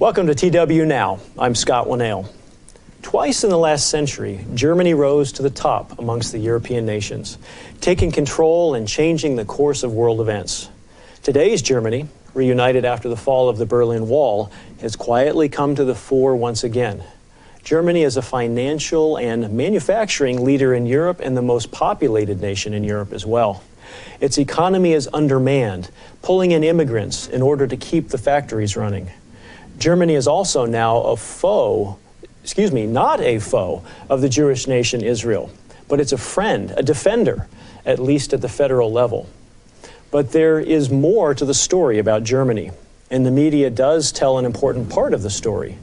Welcome to TW Now. I'm Scott Winnail. Twice in the last century, Germany rose to the top amongst the European nations, taking control and changing the course of world events. Today's Germany, reunited after the fall of the Berlin Wall, has quietly come to the fore once again. Germany is a financial and manufacturing leader in Europe and the most populated nation in Europe as well. Its economy is undermanned, pulling in immigrants in order to keep the factories running. Germany is also now a foe, excuse me, not a foe of the Jewish nation Israel, but it's a friend, a defender, at least at the federal level. But there is more to the story about Germany, and the media does tell an important part of the story.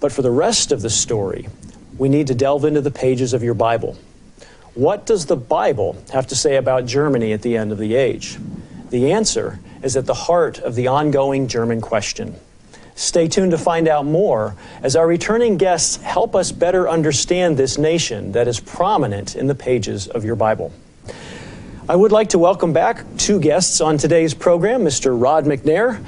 But for the rest of the story, we need to delve into the pages of your Bible. What does the Bible have to say about Germany at the end of the age? The answer is at the heart of the ongoing German question. Stay tuned to find out more as our returning guests help us better understand this nation that is prominent in the pages of your Bible. I would like to welcome back two guests on today's program Mr. Rod McNair.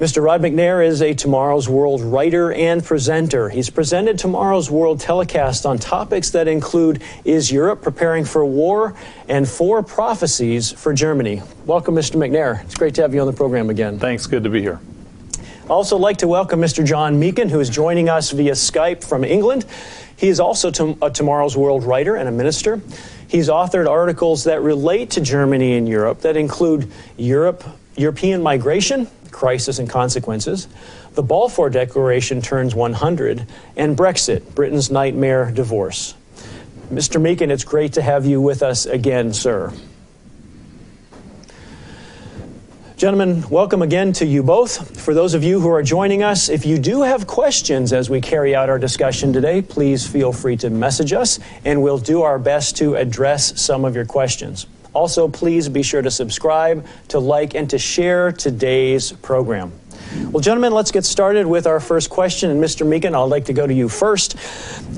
Mr. Rod McNair is a Tomorrow's World writer and presenter. He's presented Tomorrow's World telecast on topics that include Is Europe preparing for war and four prophecies for Germany. Welcome, Mr. McNair. It's great to have you on the program again. Thanks, good to be here. I'd also, like to welcome Mr. John Meakin, who is joining us via Skype from England. He is also a uh, Tomorrow's World writer and a minister. He's authored articles that relate to Germany and Europe that include Europe, European migration, crisis and consequences, the Balfour Declaration turns 100, and Brexit, Britain's nightmare divorce. Mr. Meakin, it's great to have you with us again, sir. Gentlemen, welcome again to you both. For those of you who are joining us, if you do have questions as we carry out our discussion today, please feel free to message us and we'll do our best to address some of your questions. Also, please be sure to subscribe, to like, and to share today's program. Well, gentlemen, let's get started with our first question. And Mr. Meakin, I'd like to go to you first.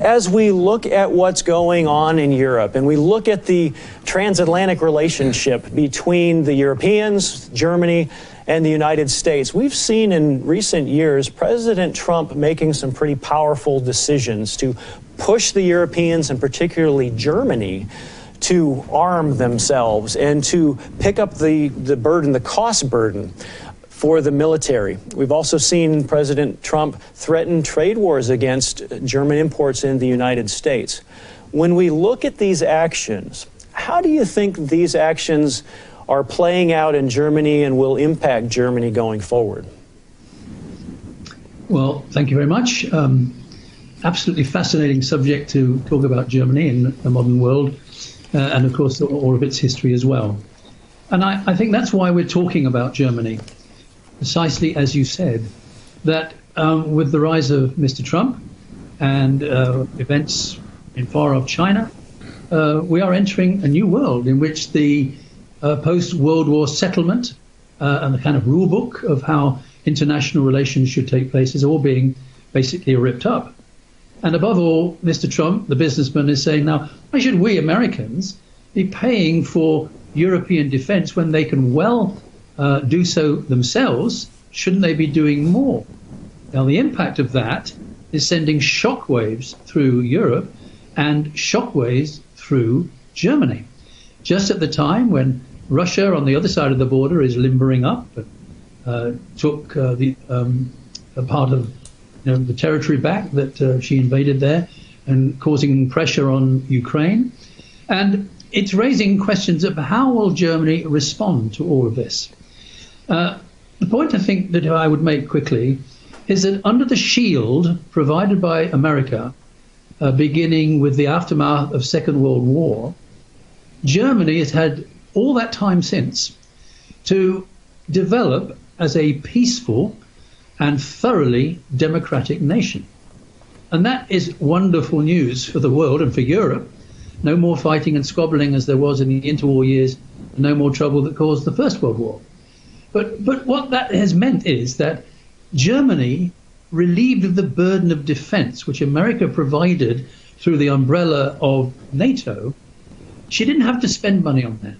As we look at what's going on in Europe and we look at the transatlantic relationship between the Europeans, Germany, and the United States, we've seen in recent years President Trump making some pretty powerful decisions to push the Europeans and particularly Germany to arm themselves and to pick up the, the burden, the cost burden for the military. We've also seen President Trump threaten trade wars against German imports in the United States. When we look at these actions, how do you think these actions are playing out in Germany and will impact Germany going forward? Well, thank you very much. Um, absolutely fascinating subject to talk about Germany in the modern world uh, and of course all of its history as well. And I, I, think that's why we're talking about Germany, precisely as you said, that um, with the rise of Mr. Trump and uh, events in far off China, uh, we are entering a new world in which the uh, post World War settlement uh, and the kind of rule book of how international relations should take place is all being basically ripped up. And above all, Mr. Trump, the businessman, is saying now, why should we Americans be paying for European defense when they can well uh, do so themselves? Shouldn't they be doing more? Now, the impact of that is sending shockwaves through Europe and shockwaves through Germany. Just at the time when Russia on the other side of the border is limbering up, uh, took uh, the um, a part of you know, the territory back that uh, she invaded there and causing pressure on Ukraine. And it's raising questions of how will Germany respond to all of this. Uh, the point I think that I would make quickly is that under the shield provided by America, uh, beginning with the aftermath of Second World War, Germany has had all that time since to develop as a peaceful and thoroughly democratic nation. And that is wonderful news for the world and for Europe. No more fighting and squabbling as there was in the interwar years, no more trouble that caused the First World War. But, but what that has meant is that Germany, relieved of the burden of defense, which America provided through the umbrella of NATO, she didn't have to spend money on that.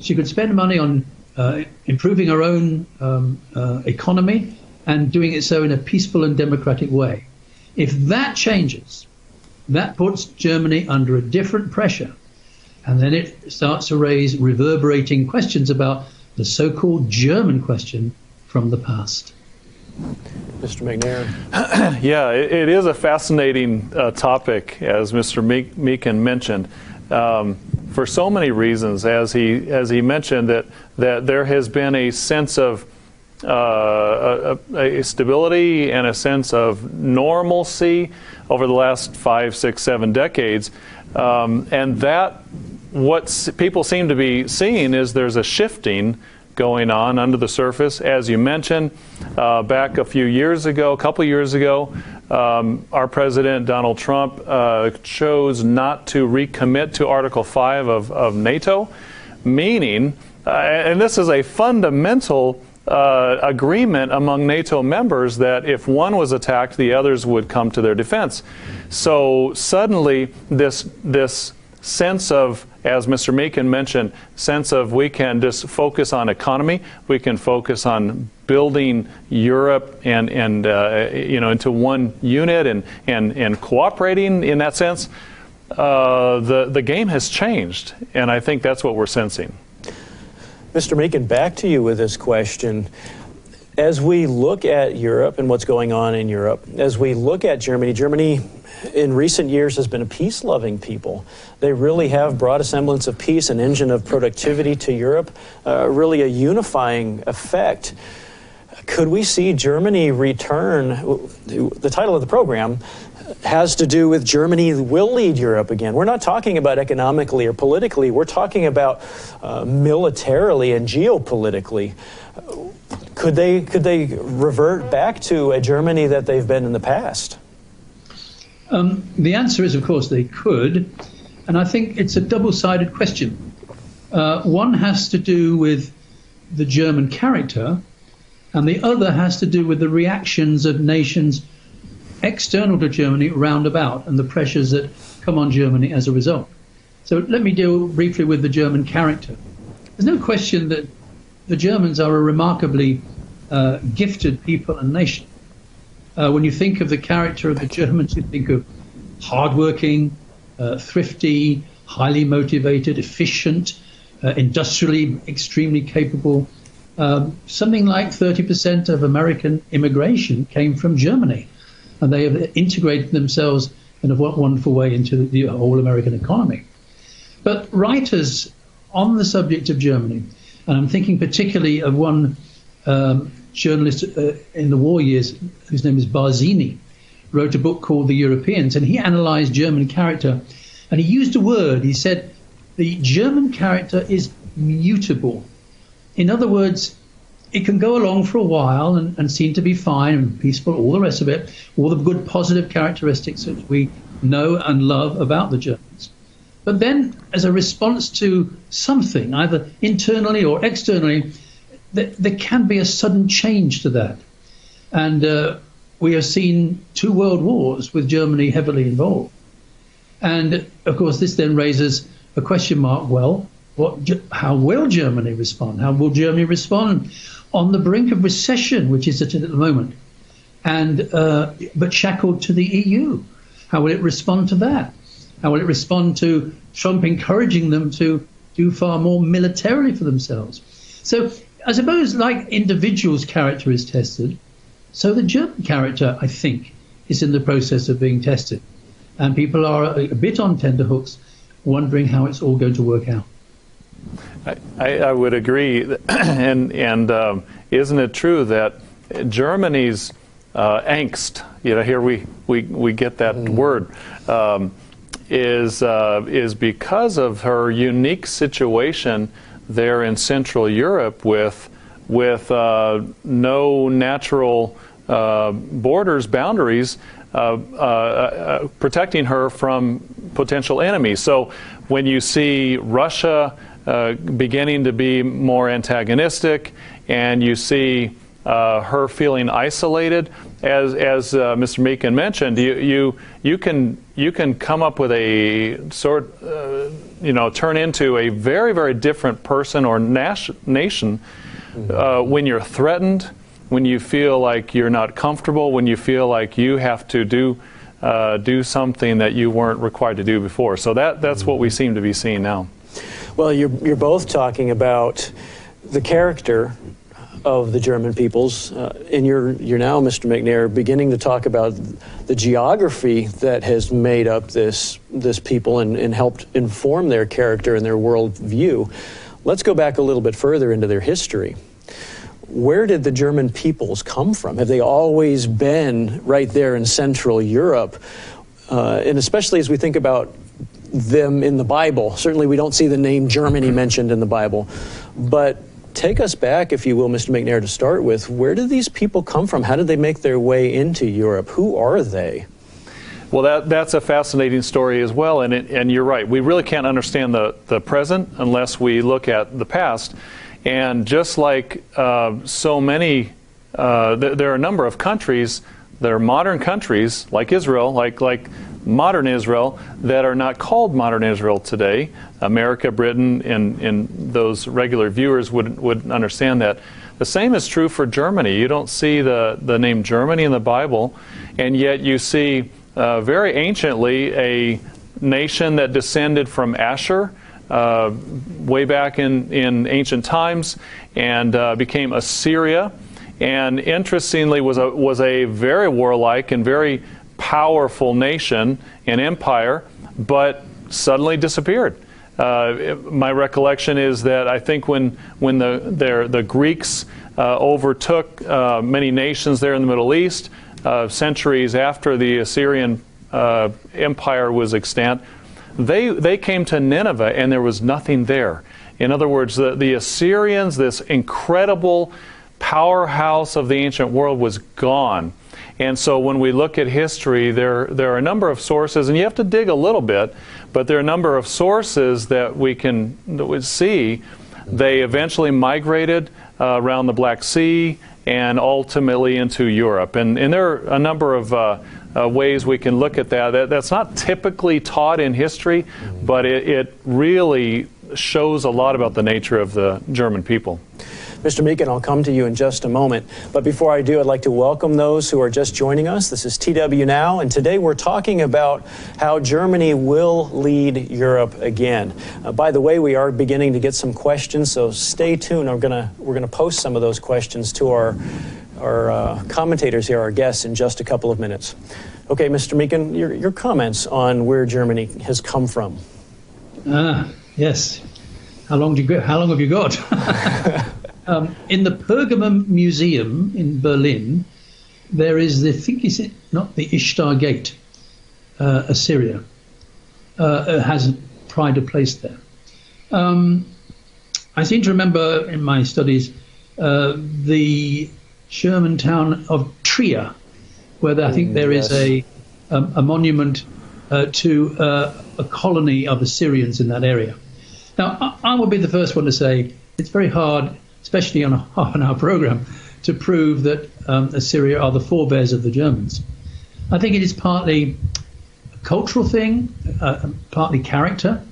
She could spend money on uh, improving her own um, uh, economy, and doing it so in a peaceful and democratic way. If that changes, that puts Germany under a different pressure. And then it starts to raise reverberating questions about the so called German question from the past. Mr. McNair. Yeah, it, it is a fascinating uh, topic, as Mr. Meek, Meakin mentioned, um, for so many reasons. As he as he mentioned that that there has been a sense of uh, a, a, stability and a sense of normalcy over the last five, six, seven decades, um, and that what people seem to be seeing is there's a shifting going on under the surface. As you mentioned, uh, back a few years ago, a couple years ago, um, our president, Donald Trump, uh, chose not to recommit to Article 5 of, of NATO, meaning, uh, and this is a fundamental uh, agreement among NATO members that if one was attacked, the others would come to their defense. So suddenly, this this sense of, as Mr. Meakin mentioned, sense of we can just focus on economy, we can focus on building Europe and, and uh, you know, into one unit and, and, and cooperating in that sense, uh, the, the game has changed. And I think that's what we're sensing. Mr. Meakin, back to you with this question. As we look at Europe and what's going on in Europe, as we look at Germany, Germany in recent years has been a peace loving people. They really have brought a semblance of peace, an engine of productivity to Europe, uh, really a unifying effect. Could we see Germany return? The title of the program has to do with Germany will lead Europe again. We're not talking about economically or politically, we're talking about uh, militarily and geopolitically. Could they, could they revert back to a Germany that they've been in the past? Um, the answer is, of course, they could. And I think it's a double sided question. Uh, one has to do with the German character, and the other has to do with the reactions of nations external to Germany roundabout and the pressures that come on Germany as a result. So let me deal briefly with the German character. There's no question that the Germans are a remarkably uh, gifted people and nation. Uh, when you think of the character of the Germans, you think of hardworking, uh, thrifty, highly motivated, efficient, uh, industrially extremely capable. Um, something like 30% of American immigration came from Germany, and they have integrated themselves in a wonderful way into the whole American economy. But writers on the subject of Germany, and I'm thinking particularly of one um, journalist uh, in the war years whose name is Barzini, wrote a book called The Europeans, and he analyzed German character. And he used a word. He said, the German character is mutable. In other words, it can go along for a while and, and seem to be fine and peaceful, all the rest of it, all the good positive characteristics that we know and love about the Germans. But then, as a response to something, either internally or externally, there can be a sudden change to that. And uh, we have seen two world wars with Germany heavily involved. And of course, this then raises a question mark well, what, how will Germany respond? How will Germany respond on the brink of recession, which is at the moment, and uh, but shackled to the EU? How will it respond to that? How will it respond to Trump encouraging them to do far more militarily for themselves? So I suppose, like individuals' character is tested, so the German character, I think, is in the process of being tested. And people are a, a bit on tenterhooks, wondering how it's all going to work out. I, I would agree. and and um, isn't it true that Germany's uh, angst, you know, here we, we, we get that mm. word, um, is, uh, is because of her unique situation there in Central Europe with, with uh, no natural uh, borders, boundaries, uh, uh, uh, protecting her from potential enemies. So when you see Russia beginning to be more antagonistic and you see her feeling isolated, as, as Mr. Meakin mentioned, you, you, you, can, you can come up with a sort you know, turn into a very, very different person or nation uh, when you're threatened, when you feel like you're not comfortable, when you feel like you have to do uh, do something that you weren't required to do before. So that that's what we seem to be seeing now. Well, you're, you're both talking about the character of the German peoples, uh, and you're, you're now, Mr. McNair, beginning to talk about the geography that has made up this, this people and, and helped inform their character and their worldview. Let's go back a little bit further into their history. Where did the German peoples come from? Have they always been right there in Central Europe? Uh, and especially as we think about them in the Bible. Certainly, we don't see the name Germany mentioned in the Bible. But take us back, if you will, Mr. McNair, to start with. Where did these people come from? How did they make their way into Europe? Who are they? Well, that, that's a fascinating story as well, and, it, and you're right. We really can't understand the, the present unless we look at the past. And just like uh, so many, uh, th- there are a number of countries that are modern countries, like Israel, like, like modern Israel that are not called modern Israel today. America, Britain, and, and those regular viewers would, would understand that. The same is true for Germany. You don't see the, the name Germany in the Bible, and yet you see uh, very anciently a nation that descended from Asher. Uh, way back in, in ancient times and uh, became Assyria and interestingly was a, was a very warlike and very powerful nation and empire, but suddenly disappeared. Uh, my recollection is that I think when when the their, the Greeks uh, overtook uh, many nations there in the Middle East, uh, centuries after the Assyrian uh, Empire was extant, they they came to Nineveh and there was nothing there. In other words, the, the Assyrians, this incredible powerhouse of the ancient world, was gone. And so when we look at history, there, there are a number of sources, and you have to dig a little bit, but there are a number of sources that we can that we see. They eventually migrated uh, around the Black Sea and ultimately into Europe. And, and there are a number of uh, uh, ways we can look at that. that. That's not typically taught in history, but it, it really shows a lot about the nature of the German people. Mr. Meakin, I'll come to you in just a moment. But before I do, I'd like to welcome those who are just joining us. This is TW Now, and today we're talking about how Germany will lead Europe again. Uh, by the way, we are beginning to get some questions, so stay tuned. I'm gonna, we're going to post some of those questions to our, our uh, commentators here, our guests, in just a couple of minutes. Okay, Mr. Meakin, your, your comments on where Germany has come from. Ah, yes. How long do you go, How long have you got? Um, in the Pergamon Museum in Berlin, there is the, I think is it not the Ishtar Gate, uh, Assyria, uh, has pride of place there. Um, I seem to remember in my studies uh, the German town of Trier, where there, I think there is yes. a, um, a monument uh, to uh, a colony of Assyrians in that area. Now, I, I will be the first one to say it's very hard especially on a half an hour program, to prove that um, Assyria are the forebears of the Germans. I think it is partly a cultural thing, uh, partly character.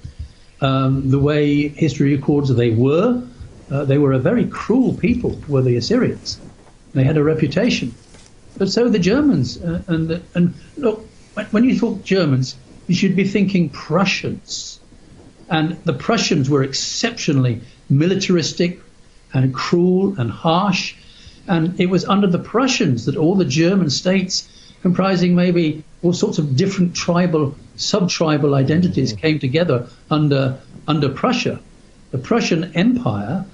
Um, the way history records they were, uh, they were a very cruel people, were the Assyrians. They had a reputation. But so the Germans. Uh, and, and look, when you talk Germans, you should be thinking Prussians. And the Prussians were exceptionally militaristic, and cruel and harsh. And it was under the Prussians that all the German states, comprising maybe all sorts of different tribal, sub-tribal identities, came together under under Prussia. The Prussian Empire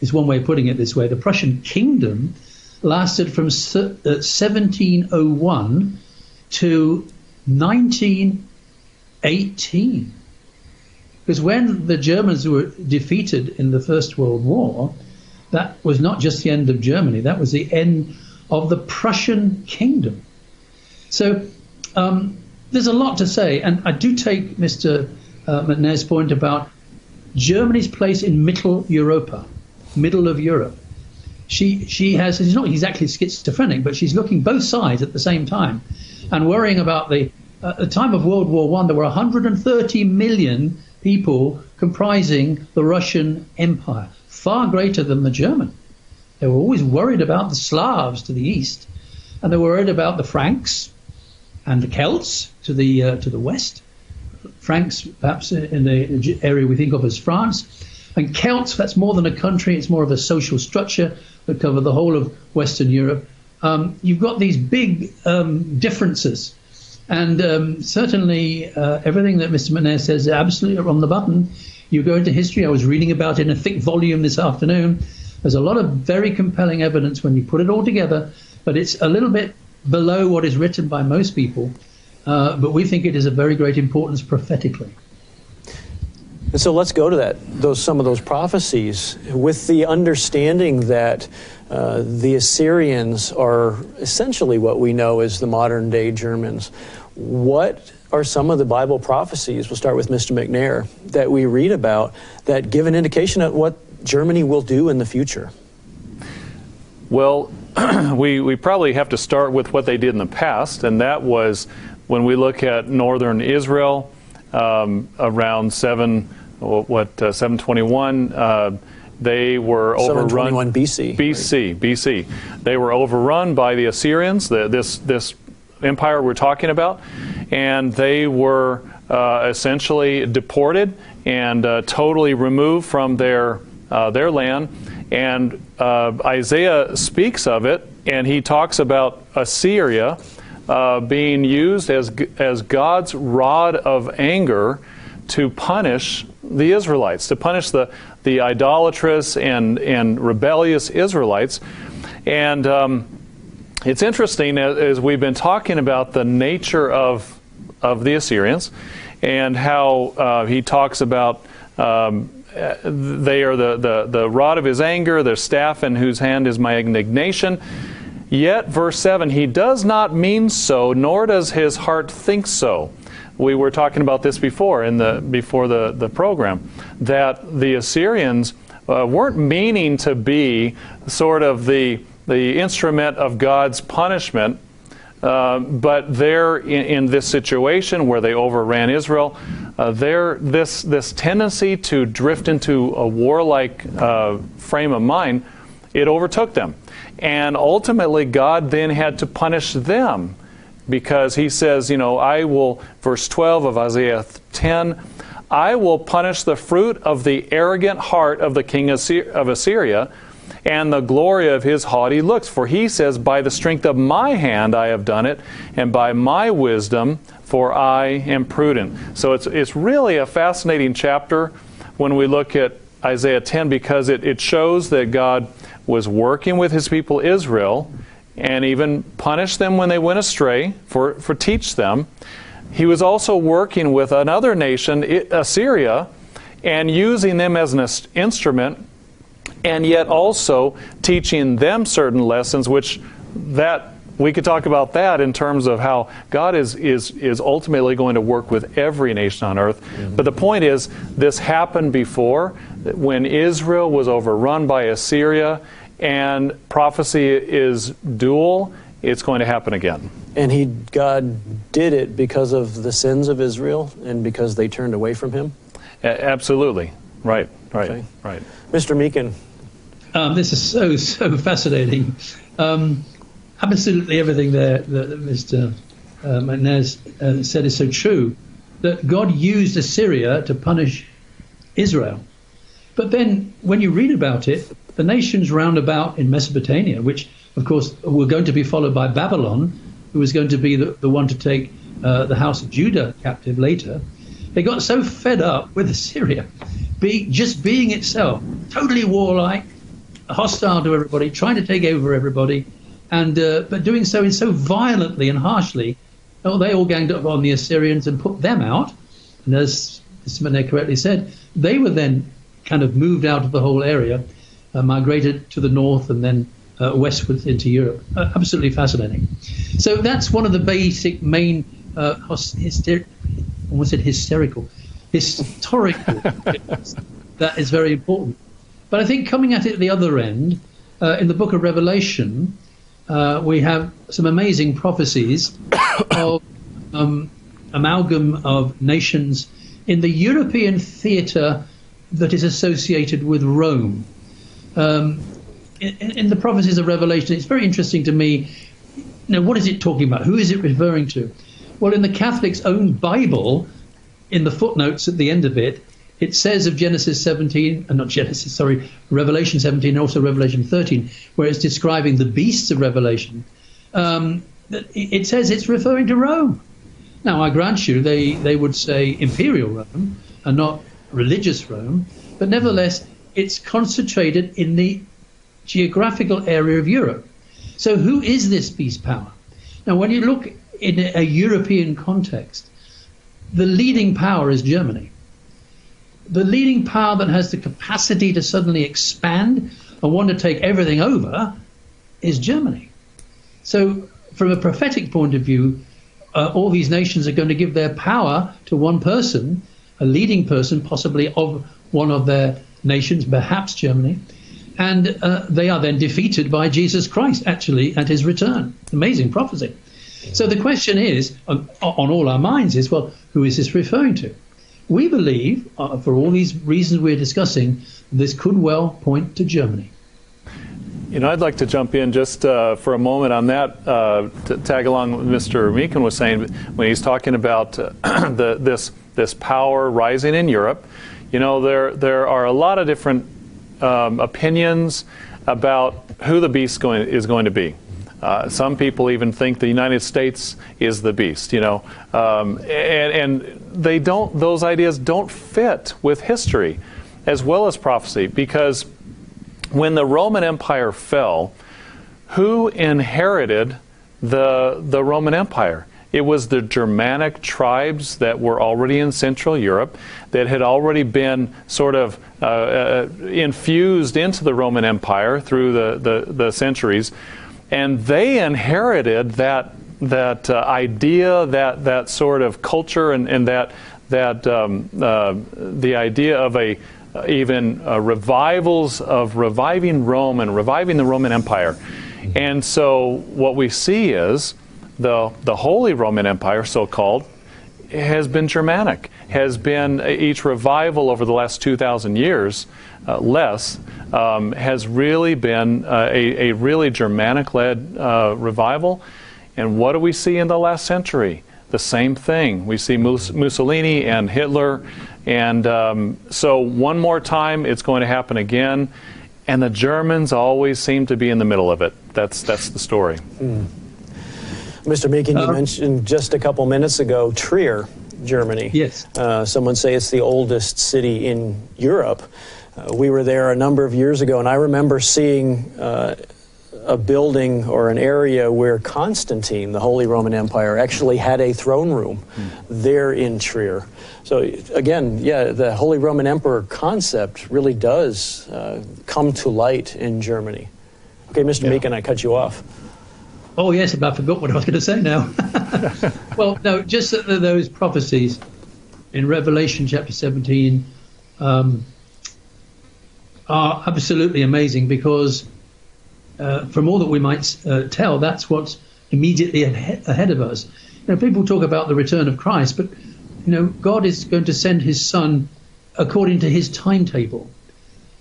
is one way of putting it this way. The Prussian kingdom lasted from uh, 1701 to 1918. Because when the Germans were defeated in the First World War, that was not just the end of Germany, that was the end of the Prussian kingdom. So um, there's a lot to say, and I do take Mr. Uh, McNair's point about Germany's place in Middle Europa, middle of Europe. She she has she's not exactly schizophrenic, but she's looking both sides at the same time, and worrying about the at the time of World War One there were 130 million people comprising the Russian Empire far greater than the German. They were always worried about the Slavs to the east, and they were worried about the Franks and the Celts to the uh, to the west. Franks, perhaps in the area we think of as France, and Celts. That's more than a country; it's more of a social structure that cover the whole of Western Europe. Um, you've got these big um, differences, and um, certainly uh, everything that Mr. McNair says is absolutely on the button. You go into history. I was reading about it in a thick volume this afternoon. There's a lot of very compelling evidence when you put it all together, but it's a little bit below what is written by most people. Uh, but we think it is of very great importance prophetically. And so let's go to that, those some of those prophecies, with the understanding that uh, the Assyrians are essentially what we know as the modern day Germans. What are some of the Bible prophecies? We'll start with Mr. McNair that we read about that give an indication of what Germany will do in the future. Well, we, we probably have to start with what they did in the past, and that was when we look at northern Israel um, around 7, what, uh, 721. Uh, they were overrun. 721 BC. BC, right? BC. They were overrun by the Assyrians, the, this, this empire we're talking about, and they were uh, essentially deported and uh, totally removed from their, uh, their land. And uh, Isaiah speaks of it, and he talks about Assyria uh, being used as, as God's rod of anger to punish the Israelites, to punish the, the idolatrous and, and rebellious Israelites. And um, it's interesting as, as, we've been talking about the nature of, of the Assyrians and how uh, he talks about um, they are the, the, the rod of his anger, their staff in whose hand is my indignation. Yet, verse 7, he does not mean so, nor does his heart think so. We were talking about this before in the before the, the program, that the Assyrians uh, weren't meaning to be sort of the the instrument of God's punishment, uh, but they're in, in, this situation where they overran Israel. Uh, they're this this tendency to drift into a warlike uh, frame of mind. It overtook them. And ultimately, God then had to punish them because he says, you know, I will, verse 12 of Isaiah 10, I will punish the fruit of the arrogant heart of the king of Assyria and the glory of his haughty looks. For he says, By the strength of my hand I have done it, and by my wisdom, for I am prudent. So it's, it's really a fascinating chapter when we look at Isaiah 10 because it, it shows that God was working with his people Israel and even punished them when they went astray for, for teach them. He was also working with another nation, Assyria, and using them as an instrument and yet also teaching them certain lessons which that we could talk about that in terms of how God is, is, is ultimately going to work with every nation on earth. Mm-hmm. But the point is, this happened before when Israel was overrun by Assyria, and prophecy is dual. It's going to happen again. And he, God did it because of the sins of Israel and because they turned away from him? A- absolutely. Right, right, okay. right. Mr. Meakin. Um, this is so, so fascinating. Um, absolutely everything there that Mr. Uh, uh, said is so true. That God used Assyria to punish Israel. But then when you read about it, the nations round about in Mesopotamia, which of course were going to be followed by Babylon, who was going to be the, the one to take uh, the house of Judah captive later, they got so fed up with Assyria, be, just being itself, totally warlike, hostile to everybody, trying to take over everybody, and uh, but doing so in so violently and harshly, oh, they all ganged up on the Assyrians and put them out. And as Simone correctly said, they were then kind of moved out of the whole area, uh, migrated to the north, and then uh, westward into Europe. Uh, absolutely fascinating. So that's one of the basic main uh, hyster- almost said hysterical, historical that is very important. But I think coming at it at the other end, uh, in the book of Revelation, uh, we have some amazing prophecies of um, amalgam of nations in the European theatre that is associated with Rome. Um, in, in the prophecies of Revelation, it's very interesting to me. Now, what is it talking about? Who is it referring to? Well, in the Catholic's own Bible, in the footnotes at the end of it, it says of Genesis 17, uh, not Genesis, sorry, Revelation 17 and also Revelation 13, where it's describing the beasts of Revelation, um, it says it's referring to Rome. Now, I grant you, they, they would say imperial Rome and not religious Rome, but nevertheless, it's concentrated in the geographical area of Europe. So, who is this beast power? Now, when you look in a European context, the leading power is Germany. The leading power that has the capacity to suddenly expand and want to take everything over is Germany. So, from a prophetic point of view, uh, all these nations are going to give their power to one person, a leading person, possibly of one of their nations, perhaps Germany, and uh, they are then defeated by Jesus Christ, actually, at his return. Amazing prophecy. So the question is, on, on all our minds, is well, who is this referring to? We believe, uh, for all these reasons we're discussing, this could well point to Germany. You know, I'd like to jump in just uh, for a moment on that uh, to tag along what Mr. Meakin was saying when he's talking about uh, the, this this power rising in Europe. You know, there there are a lot of different um, opinions about who the beast going, is going to be. Uh, some people even think the United States is the beast, you know, um, and, and they don't; those ideas don't fit with history, as well as prophecy, because when the Roman Empire fell, who inherited the, the Roman Empire? It was the Germanic tribes that were already in Central Europe that had already been sort of uh, uh, infused into the Roman Empire through the, the, the centuries. And they inherited that, that uh, idea, that, that sort of culture, and, and that, that um, uh, the idea of a uh, even uh, revivals of reviving Rome and reviving the Roman Empire. And so what we see is the, the Holy Roman Empire, so called, has been Germanic, has been uh, each revival over the last 2,000 years, uh, less, um, has really been uh, a, a, really Germanic led uh, revival. And what do we see in the last century? The same thing. We see Mussolini and Hitler and um, so, one more time, it's going to happen again. And the Germans always seem to be in the middle of it. That's, that's the story. Mm. Mr. Meakin, you uh, mentioned just a couple minutes ago Trier, Germany. Yes. Uh, someone say it's the oldest city in Europe. Uh, we were there a number of years ago, and I remember seeing uh, a building or an area where Constantine, the Holy Roman Empire, actually had a throne room mm. there in Trier. So again, yeah, the Holy Roman Emperor concept really does uh, come to light in Germany. Okay, Mr. yeah. Meakin, I cut you off. Oh yes, I forgot what I was going to say now. well, no, just those prophecies in Revelation chapter 17 um, are absolutely amazing because uh, from all that we might uh, tell, that's what's immediately ahead of us. You know, people talk about the return of Christ, but you know, God is going to send His Son according to His timetable,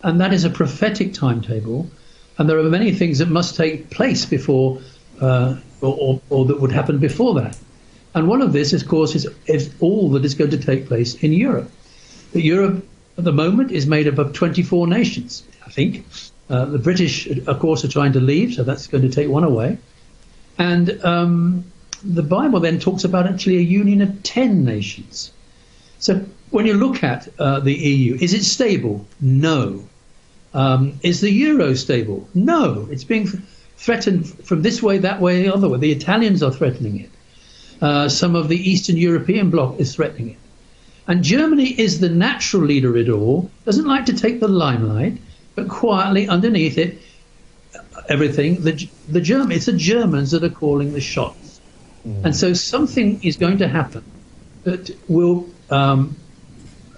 and that is a prophetic timetable. And there are many things that must take place before, uh, or, or, or, that would happen before that. And one of this, of course, is, is all that is going to take place in Europe. That Europe at the moment is made up of 24 nations, I think. Uh, the British, of course, are trying to leave, so that's going to take one away. And um, the Bible then talks about actually a union of 10 nations. So when you look at uh, the EU, is it stable? No. Um, is the euro stable? No. It's being threatened from this way, that way, the other way. The Italians are threatening it. Uh, some of the Eastern European bloc is threatening it. And Germany is the natural leader it all, doesn't like to take the limelight, but quietly underneath it, everything, the, the German, it's the Germans that are calling the shots. Mm. And so something is going to happen that will um,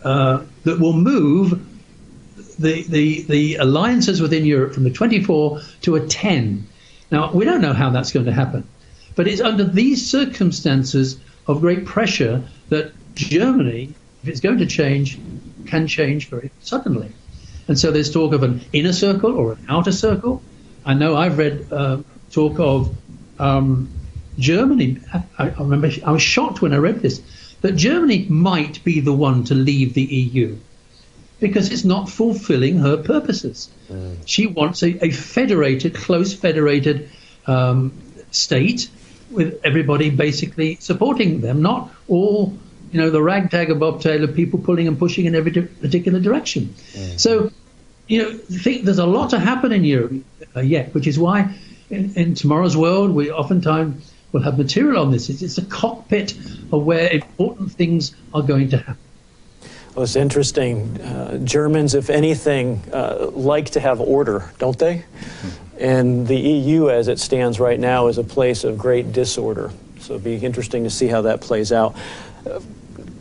uh, that will move the, the the alliances within Europe from the 24 to a 10. Now we don't know how that's going to happen, but it's under these circumstances of great pressure that Germany, if it's going to change, can change very suddenly. And so there's talk of an inner circle or an outer circle. I know I've read uh, talk of um, Germany. I, I remember I was shocked when I read this that Germany might be the one to leave the EU because it's not fulfilling her purposes. Mm. She wants a, a, federated, close federated um, state with everybody basically supporting them, not all, you know, the ragtag of Bob Taylor people pulling and pushing in every particular direction. Mm. So, you know, think there's a lot to happen in Europe uh, yet, which is why in, in tomorrow's world we oftentimes will have material on this. It's, it's a cockpit of where important things are going to happen. Well, it's interesting. Uh, Germans, if anything, uh, like to have order, don't they? Mm-hmm. And the EU, as it stands right now, is a place of great disorder. So it'll be interesting to see how that plays out.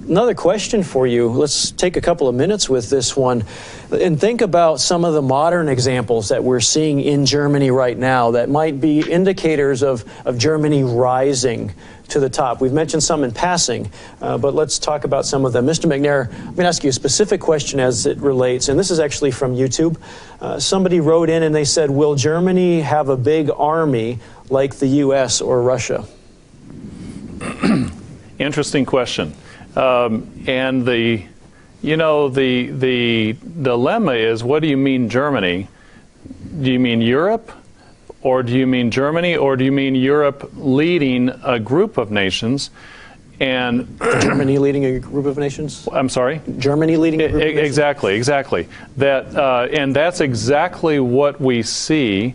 Another question for you. Let's take a couple of minutes with this one and think about some of the modern examples that we're seeing in Germany right now that might be indicators of, of Germany rising to the top. We've mentioned some in passing, uh, but let's talk about some of them. Mr. McNair, I'm going to ask you a specific question as it relates, and this is actually from YouTube. Uh, somebody wrote in and they said, Will Germany have a big army like the U.S. or Russia? Interesting question. Um, and the, you know, the, the dilemma is what do you mean Germany? Do you mean Europe? Or do you mean Germany? Or do you mean Europe leading a group of nations? And Germany leading a group of nations. I'm sorry. Germany leading a group of nations? Exactly, exactly. That uh, and that's exactly what we see.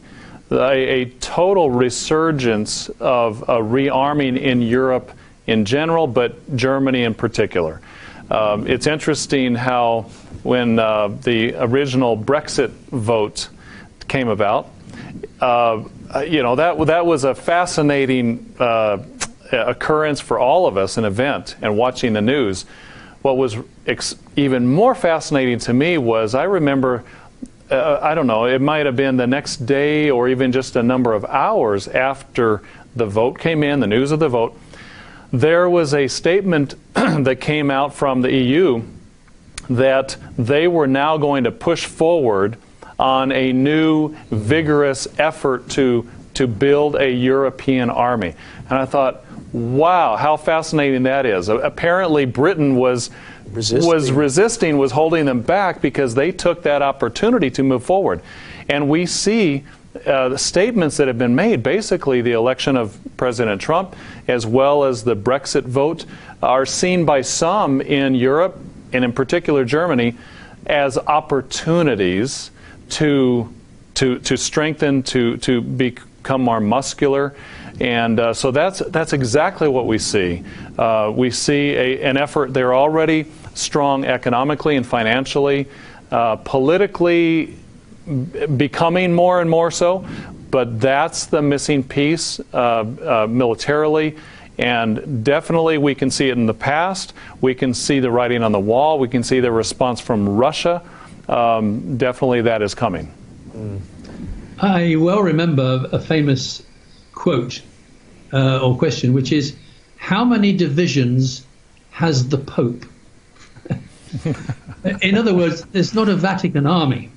A, a total resurgence of a rearming in Europe in general, but Germany in particular. Um, it's interesting how when uh, the original Brexit vote came about, uh, you know that that was a fascinating uh, occurrence for all of us, an event, and watching the news. What was ex- even more fascinating to me was I remember. Uh, I don't know, it might have been the next day or even just a number of hours after the vote came in, the news of the vote, there was a statement that came out from the EU that they were now going to push forward on a new, vigorous effort to, to build a European army. And I thought, wow, how fascinating that is. Apparently, Britain was resisting. was resisting, was holding them back because they took that opportunity to move forward. And we see uh, the statements that have been made, basically the election of President Trump, as well as the Brexit vote, are seen by some in Europe, and in particular Germany, as opportunities to, to, to strengthen, to, to become more muscular. And uh, so that's, that's exactly what we see. Uh, we see a, an effort, they're already strong economically and financially. Uh, politically, becoming more and more so, but that's the missing piece uh, uh, militarily. And definitely, we can see it in the past. We can see the writing on the wall. We can see the response from Russia. Um, definitely, that is coming. I well remember a famous quote uh, or question, which is How many divisions has the Pope? in other words, there's not a Vatican army.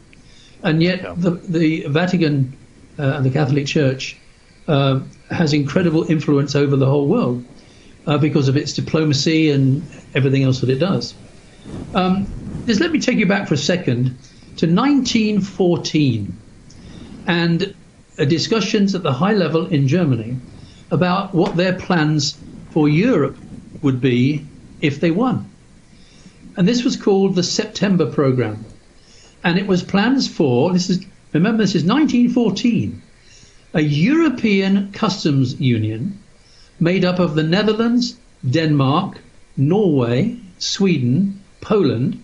And yet, yeah. the, the Vatican uh, and the Catholic Church uh, has incredible influence over the whole world uh, because of its diplomacy and everything else that it does. Um, just let me take you back for a second to 1914 and discussions at the high level in Germany about what their plans for Europe would be if they won. And this was called the September Program and it was plans for this is remember this is 1914, a European customs union made up of the Netherlands, Denmark, Norway, Sweden, Poland,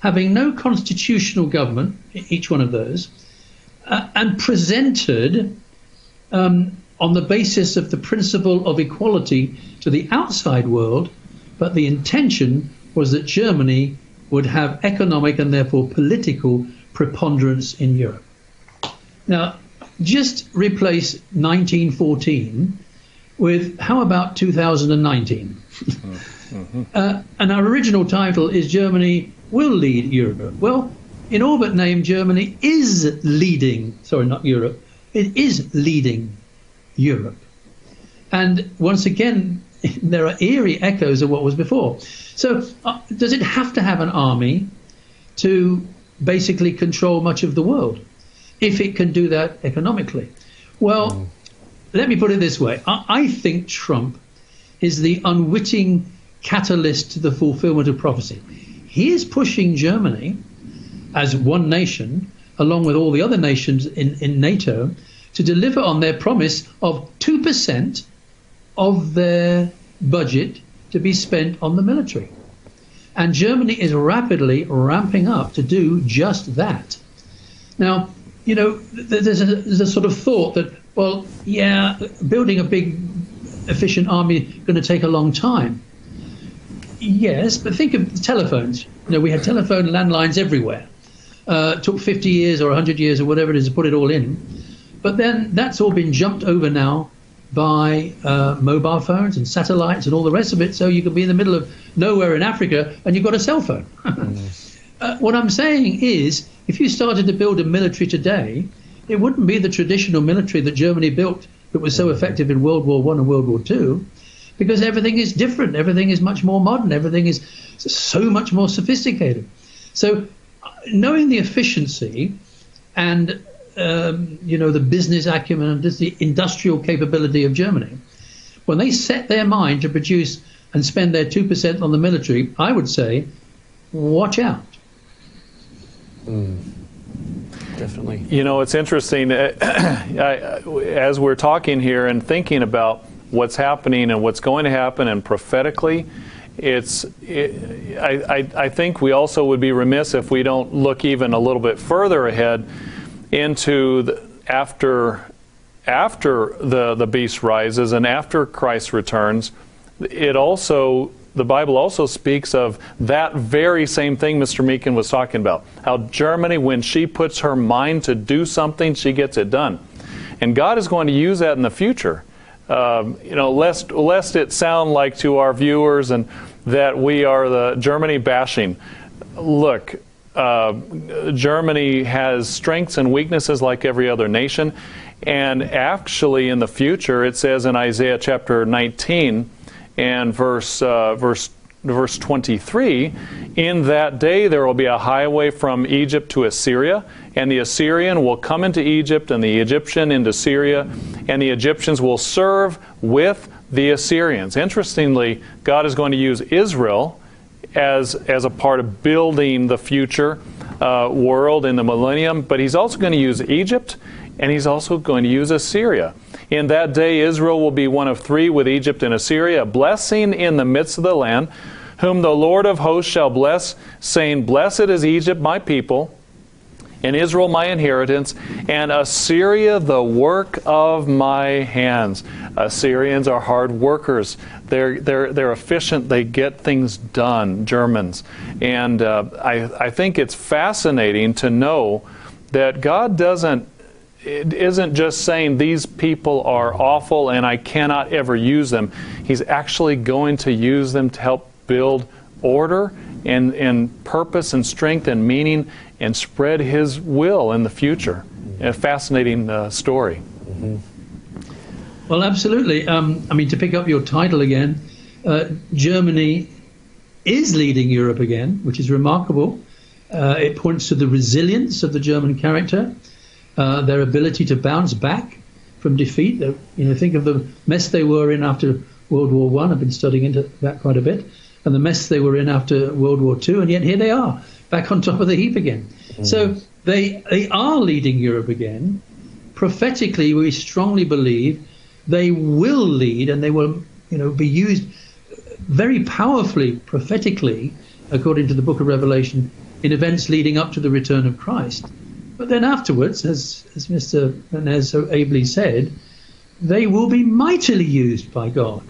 having no constitutional government, each one of those, uh, and presented um, on the basis of the principle of equality to the outside world, but the intention was that Germany would have economic and therefore political preponderance in Europe. Now, just replace 1914 with how about 2019? mm-hmm. uh, and our original title is Germany will lead Europe. Well, in all but name, Germany is leading, sorry, not Europe, it is leading Europe. And once again, there are eerie echoes of what was before. So, uh, does it have to have an army to basically control much of the world if it can do that economically? Well, mm. let me put it this way I, I think Trump is the unwitting catalyst to the fulfillment of prophecy. He is pushing Germany as one nation, along with all the other nations in, in NATO, to deliver on their promise of 2% of their budget to be spent on the military. And Germany is rapidly ramping up to do just that. Now, you know, there's a, there's a sort of thought that, well, yeah, building a big, efficient army is going to take a long time. Yes, but think of the telephones. You know, we had telephone landlines everywhere. Uh, took 50 years or 100 years or whatever it is to put it all in. But then that's all been jumped over now by uh, mobile phones and satellites and all the rest of it. So you can be in the middle of nowhere in Africa and you've got a cell phone. mm. uh, what I'm saying is, if you started to build a military today, it wouldn't be the traditional military that Germany built that was so mm. effective in World War One and World War Two, because everything is different. Everything is much more modern. Everything is so much more sophisticated. So, uh, knowing the efficiency and um, you know, the business acumen and the industrial capability of Germany. When they set their mind to produce and spend their 2% on the military, I would say, watch out. Mm. Definitely. You know, it's interesting. as we're talking here and thinking about what's happening and what's going to happen, and prophetically, it's. It, I, I, I think we also would be remiss if we don't look even a little bit further ahead into the, after after the, the beast rises and after Christ returns, it also the Bible also speaks of that very same thing Mr. Meakin was talking about. How Germany, when she puts her mind to do something, she gets it done. And God is going to use that in the future. Um, you know, lest, lest it sound like to our viewers and that we are the Germany bashing. Look, uh, Germany has strengths and weaknesses like every other nation. And actually, in the future, it says in Isaiah chapter 19 and verse, uh, verse, verse 23 In that day there will be a highway from Egypt to Assyria, and the Assyrian will come into Egypt, and the Egyptian into Syria, and the Egyptians will serve with the Assyrians. Interestingly, God is going to use Israel as, as a part of building the future uh, world in the millennium, but he's also going to use Egypt and he's also going to use Assyria. In that day, Israel will be one of three with Egypt and Assyria, a blessing in the midst of the land, whom the Lord of hosts shall bless, saying, Blessed is Egypt, my people and Israel my inheritance, and Assyria the work of my hands. Assyrians are hard workers. They're, they're, they're efficient. They get things done, Germans. And uh, I, I think it's fascinating to know that God doesn't it isn't just saying these people are awful and I cannot ever use them. He's actually going to use them to help build order and, and purpose and strength and meaning and spread His will in the future. A fascinating uh, story. Mm-hmm. Well, absolutely. Um, I mean, to pick up your title again, uh, Germany is leading Europe again, which is remarkable. Uh, it points to the resilience of the German character, uh, their ability to bounce back from defeat. You know, think of the mess they were in after World War One. I've been studying into that quite a bit and the mess they were in after World War II, and yet here they are, back on top of the heap again. Mm. So they they are leading Europe again. Prophetically, we strongly believe they will lead, and they will, you know, be used very powerfully prophetically, according to the Book of Revelation, in events leading up to the return of Christ. But then afterwards, as as Mr. Nez so ably said, they will be mightily used by God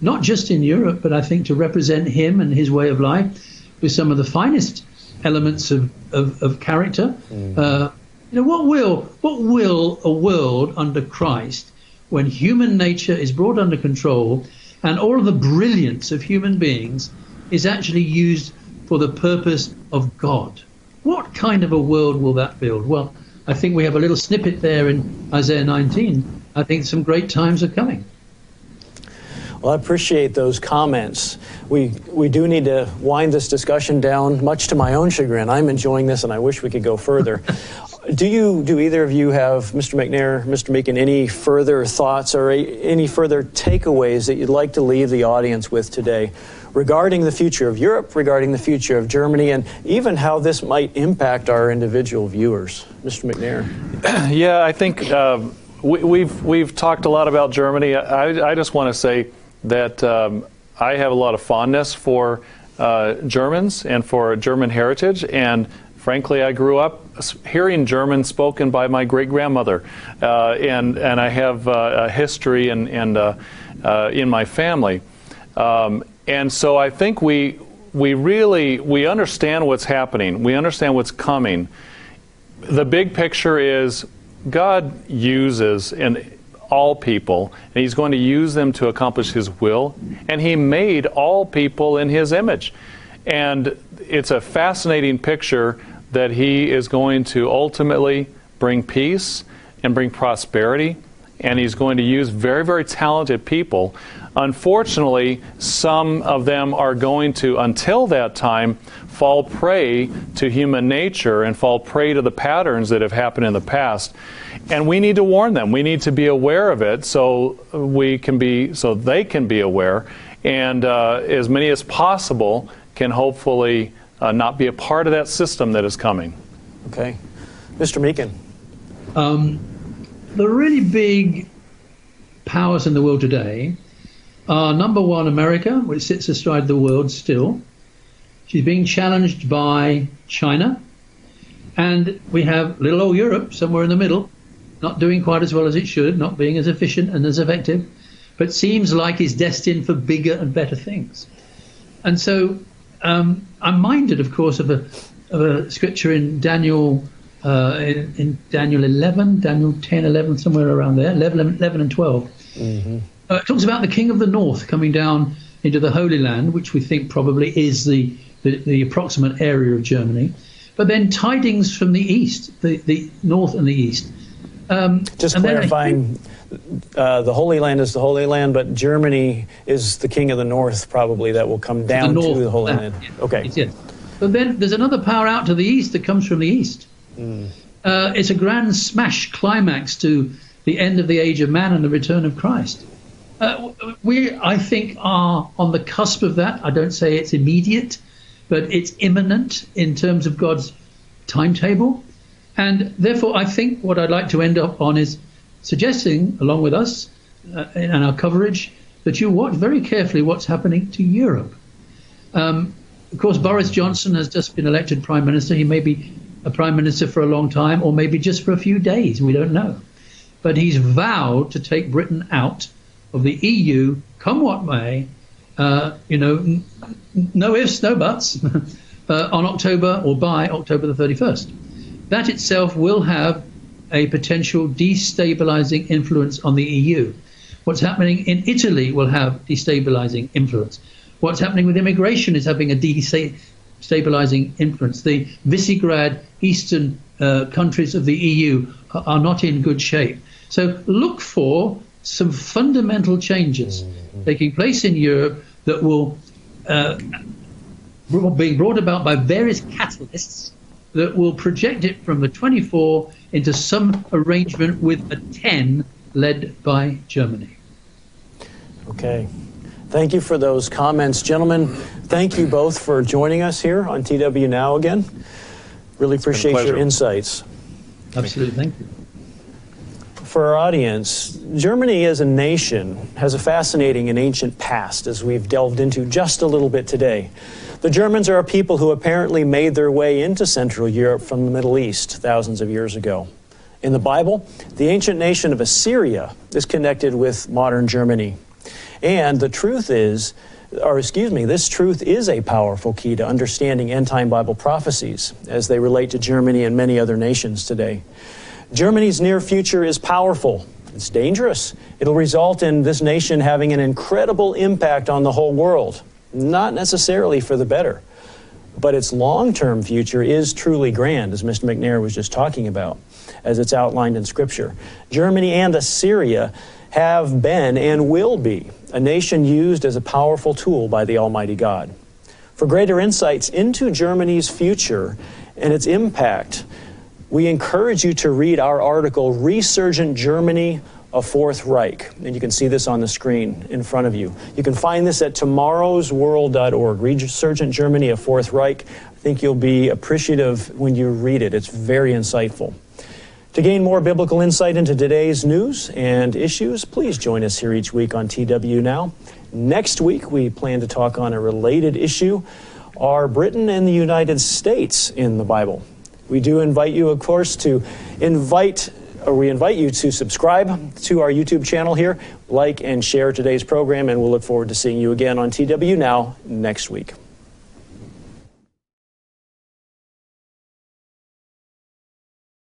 not just in Europe, but I think to represent him and his way of life with some of the finest elements of, of, of character. Mm. Uh, you know, what will what will a world under Christ, when human nature is brought under control, and all of the brilliance of human beings is actually used for the purpose of God? What kind of a world will that build? Well, I think we have a little snippet there in Isaiah 19. I think some great times are coming. Well, I appreciate those comments. We, we do need to wind this discussion down, much to my own chagrin. I'm enjoying this and I wish we could go further. do you, do either of you have, Mr. McNair, Mr. Meakin, any further thoughts or a, any further takeaways that you'd like to leave the audience with today regarding the future of Europe, regarding the future of Germany, and even how this might impact our individual viewers? Mr. McNair. Yeah, I think uh, we, we've we've talked a lot about Germany. I, I just want to say that um, I have a lot of fondness for uh, Germans and for German heritage. And frankly, I grew up hearing German spoken by my great grandmother, uh, and and I have uh, a history and and uh, uh, in my family, um, and so I think we we really we understand what's happening. We understand what's coming. The big picture is God uses and all people, and He's going to use them to accomplish His will. And He made all people in His image. And it's a fascinating picture that He is going to ultimately bring peace and bring prosperity. And He's going to use very, very talented people. Unfortunately, some of them are going to, until that time, fall prey to human nature and fall prey to the patterns that have happened in the past. And we need to warn them. We need to be aware of it so we can be so they can be aware and uh, as many as possible can hopefully uh, not be a part of that system that is coming. Okay. Mr. Meakin. Um, the really big powers in the world today are number one, America, which sits astride the world still. She's being challenged by China. And we have little old Europe somewhere in the middle, not doing quite as well as it should, not being as efficient and as effective, but seems like it's destined for bigger and better things. And so um, I'm minded, of course, of a, of a scripture in Daniel. Uh, in, in, Daniel 11, Daniel 10, 11, somewhere around there, 11, 11 and 12. Mm-hmm. Uh, it talks about the king of the north coming down into the Holy Land, which we think probably is the the, the approximate area of Germany, but then tidings from the east, the, the north and the east. Um, Just clarifying, uh, the Holy Land is the Holy Land, but Germany is the king of the north, probably, that will come down the to the Holy Land. Land. Okay. Yes. But then there's another power out to the east that comes from the east. Mm. Uh, it's a grand smash climax to the end of the age of man and the return of Christ. Uh, we, I think, are on the cusp of that. I don't say it's immediate, but it's imminent in terms of God's timetable. And therefore, I think what I'd like to end up on is suggesting, along with us uh, in our coverage, that you watch very carefully what's happening to Europe. Um, of course, Boris Johnson has just been elected prime minister. He may be a prime minister for a long time, or maybe just for a few days. We don't know. But he's vowed to take Britain out of the EU, come what may, uh, you know, no ifs, no buts, uh, on October or by October the 31st. That itself will have a potential destabilizing influence on the EU. What's happening in Italy will have destabilizing influence. What's happening with immigration is having a destabilizing influence. The Visegrad eastern uh, countries of the EU are not in good shape. So look for some fundamental changes mm-hmm. taking place in Europe that will uh, being brought about by various catalysts that will project it from the 24 into some arrangement with a 10 led by Germany. Okay. Thank you for those comments. Gentlemen, thank you both for joining us here on TW Now again. Really appreciate your insights. Absolutely. Thank you for our audience, Germany as a nation has a fascinating and ancient past, as we've delved into just a little bit today. The Germans are a people who apparently made their way into Central Europe from the Middle East thousands of years ago. In the Bible, the ancient nation of Assyria is connected with modern Germany. And the truth is, or excuse me, this truth is a powerful key to understanding end time Bible prophecies as they relate to Germany and many other nations today. Germany's near future is powerful. It's dangerous. It'll result in this nation having an incredible impact on the whole world, not necessarily for the better. but its long term future is truly grand, as Mr. McNair was just talking about, as it's outlined in Scripture. Germany and Assyria have been and will be a nation used as a powerful tool by the Almighty God. For greater insights into Germany's future and its impact, we encourage you to read our article, Resurgent Germany, a Fourth Reich. And you can see this on the screen in front of you. You can find this at tomorrowsworld.org, Resurgent Germany, a Fourth Reich. I think you'll be appreciative when you read it. It's very insightful. To gain more biblical insight into today's news and issues, please join us here each week on TW Now. Next week, we plan to talk on a related issue Are Britain and the United States in the Bible? We do invite you, of course, to invite or we invite you to subscribe to our YouTube channel here, like and share today's program, and we'll look forward to seeing you again on TW Now next week.